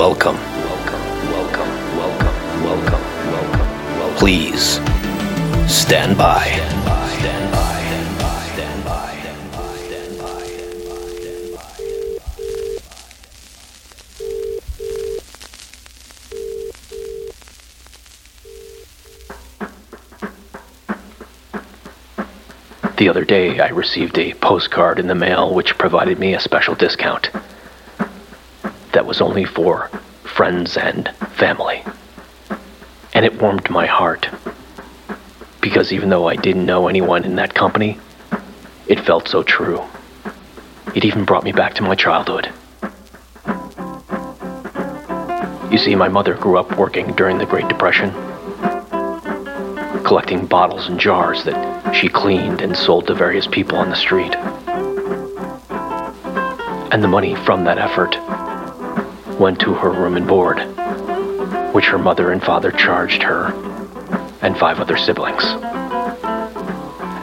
Welcome. Welcome, welcome, welcome, welcome, welcome. Please Stand by. Stand by. The other day, I received a postcard in the mail which provided me a special discount. That was only for friends and family. And it warmed my heart. Because even though I didn't know anyone in that company, it felt so true. It even brought me back to my childhood. You see, my mother grew up working during the Great Depression collecting bottles and jars that she cleaned and sold to various people on the street. And the money from that effort went to her room and board, which her mother and father charged her and five other siblings.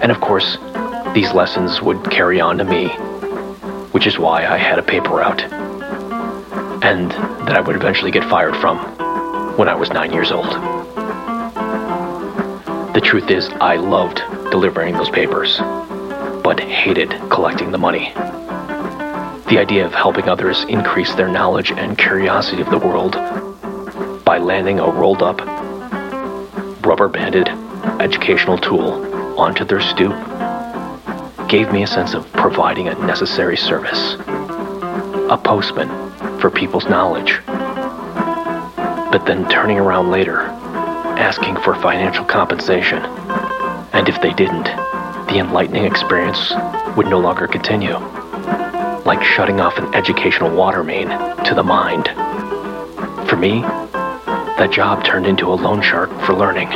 And of course, these lessons would carry on to me, which is why I had a paper route, and that I would eventually get fired from when I was nine years old. The truth is, I loved delivering those papers, but hated collecting the money. The idea of helping others increase their knowledge and curiosity of the world by landing a rolled up, rubber banded educational tool onto their stoop gave me a sense of providing a necessary service, a postman for people's knowledge. But then turning around later asking for financial compensation. And if they didn't, the enlightening experience would no longer continue. Like shutting off an educational water main to the mind. For me, that job turned into a loan shark for learning.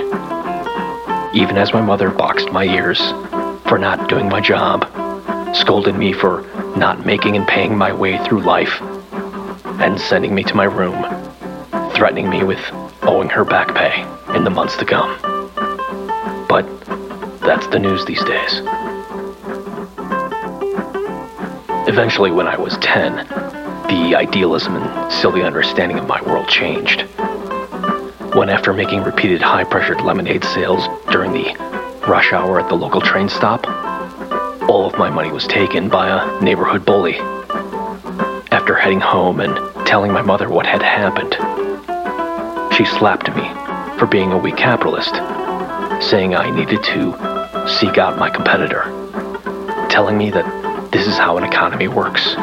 Even as my mother boxed my ears for not doing my job, scolded me for not making and paying my way through life, and sending me to my room, threatening me with owing her back pay in the months to come. But that's the news these days. Eventually, when I was 10, the idealism and silly understanding of my world changed. When, after making repeated high pressured lemonade sales during the rush hour at the local train stop, all of my money was taken by a neighborhood bully. After heading home and telling my mother what had happened, she slapped me for being a weak capitalist, saying I needed to seek out my competitor, telling me that this is how an economy works.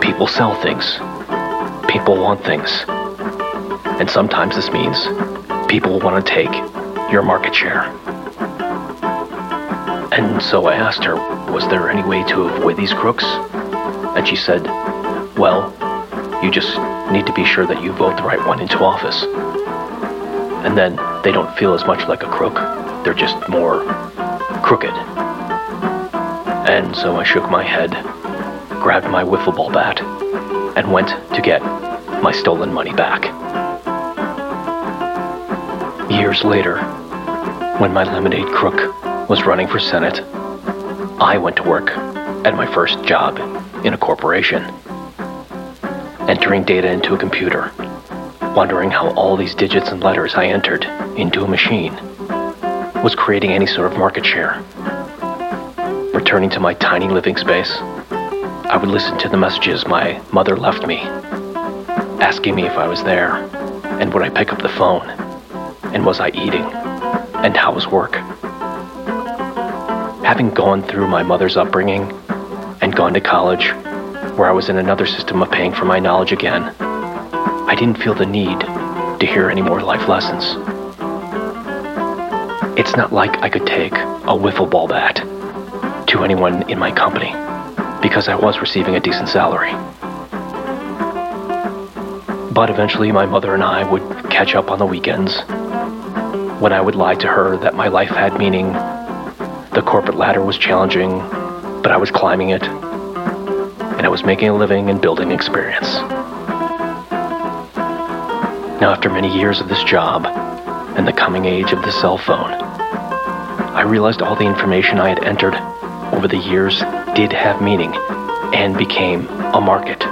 People sell things, people want things, and sometimes this means people want to take your market share. And so I asked her, was there any way to avoid these crooks? And she said, well, you just need to be sure that you vote the right one into office. And then they don't feel as much like a crook. They're just more crooked. And so I shook my head, grabbed my wiffle ball bat, and went to get my stolen money back. Years later, when my lemonade crook was running for Senate, I went to work at my first job in a corporation entering data into a computer, wondering how all these digits and letters I entered into a machine was creating any sort of market share. Returning to my tiny living space, I would listen to the messages my mother left me, asking me if I was there, and would I pick up the phone, and was I eating, and how was work. Having gone through my mother's upbringing and gone to college, where I was in another system of paying for my knowledge again, I didn't feel the need to hear any more life lessons. It's not like I could take a wiffle ball bat to anyone in my company because I was receiving a decent salary. But eventually, my mother and I would catch up on the weekends when I would lie to her that my life had meaning, the corporate ladder was challenging, but I was climbing it and I was making a living and building experience. Now, after many years of this job and the coming age of the cell phone, I realized all the information I had entered over the years did have meaning and became a market.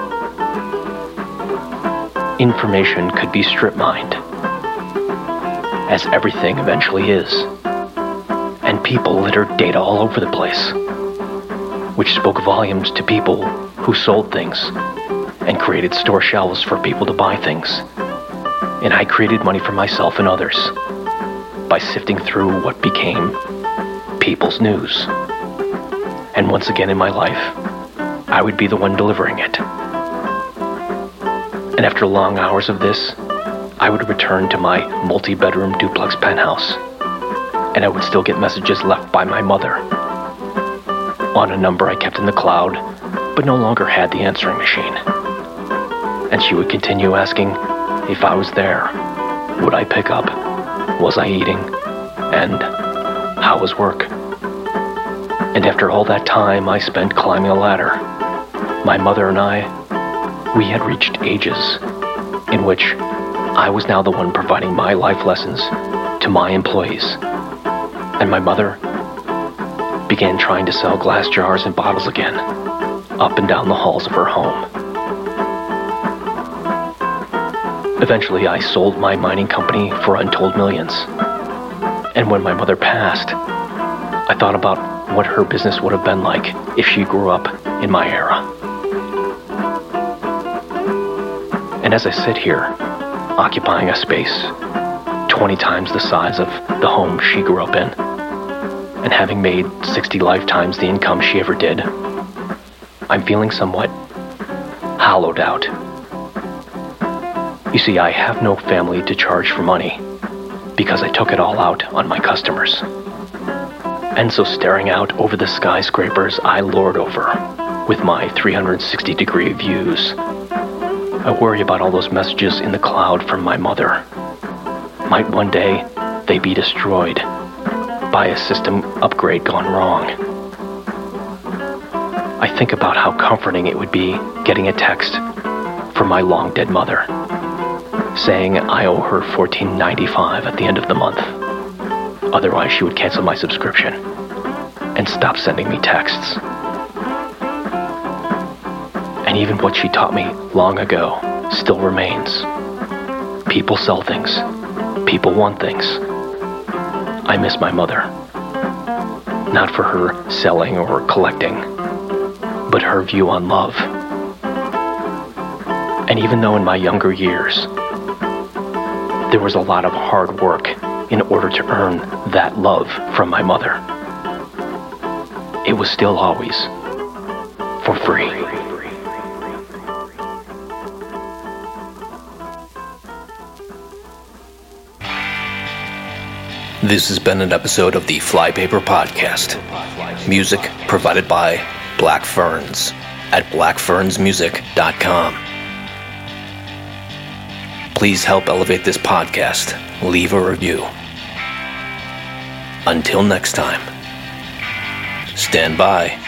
information could be strip mined, as everything eventually is, and people littered data all over the place, which spoke volumes to people who sold things and created store shelves for people to buy things. And I created money for myself and others by sifting through what became people's news. And once again in my life, I would be the one delivering it. And after long hours of this, I would return to my multi bedroom duplex penthouse. And I would still get messages left by my mother on a number I kept in the cloud, but no longer had the answering machine. And she would continue asking if I was there. Would I pick up? Was I eating? And how was work? And after all that time I spent climbing a ladder, my mother and I, we had reached ages in which I was now the one providing my life lessons to my employees. And my mother began trying to sell glass jars and bottles again, up and down the halls of her home. Eventually, I sold my mining company for untold millions. And when my mother passed, I thought about what her business would have been like if she grew up in my era. And as I sit here, occupying a space 20 times the size of the home she grew up in, and having made 60 lifetimes the income she ever did, I'm feeling somewhat hollowed out. You see, I have no family to charge for money because I took it all out on my customers. And so staring out over the skyscrapers I lord over with my 360 degree views, I worry about all those messages in the cloud from my mother. Might one day they be destroyed by a system upgrade gone wrong. I think about how comforting it would be getting a text from my long dead mother saying I owe her $14.95 at the end of the month. Otherwise, she would cancel my subscription and stop sending me texts. And even what she taught me long ago still remains. People sell things. People want things. I miss my mother. Not for her selling or collecting, but her view on love. And even though in my younger years, there was a lot of hard work in order to earn that love from my mother. It was still always for free. This has been an episode of the Flypaper Podcast. Music provided by Black Ferns at blackfernsmusic.com. Please help elevate this podcast. Leave a review. Until next time, stand by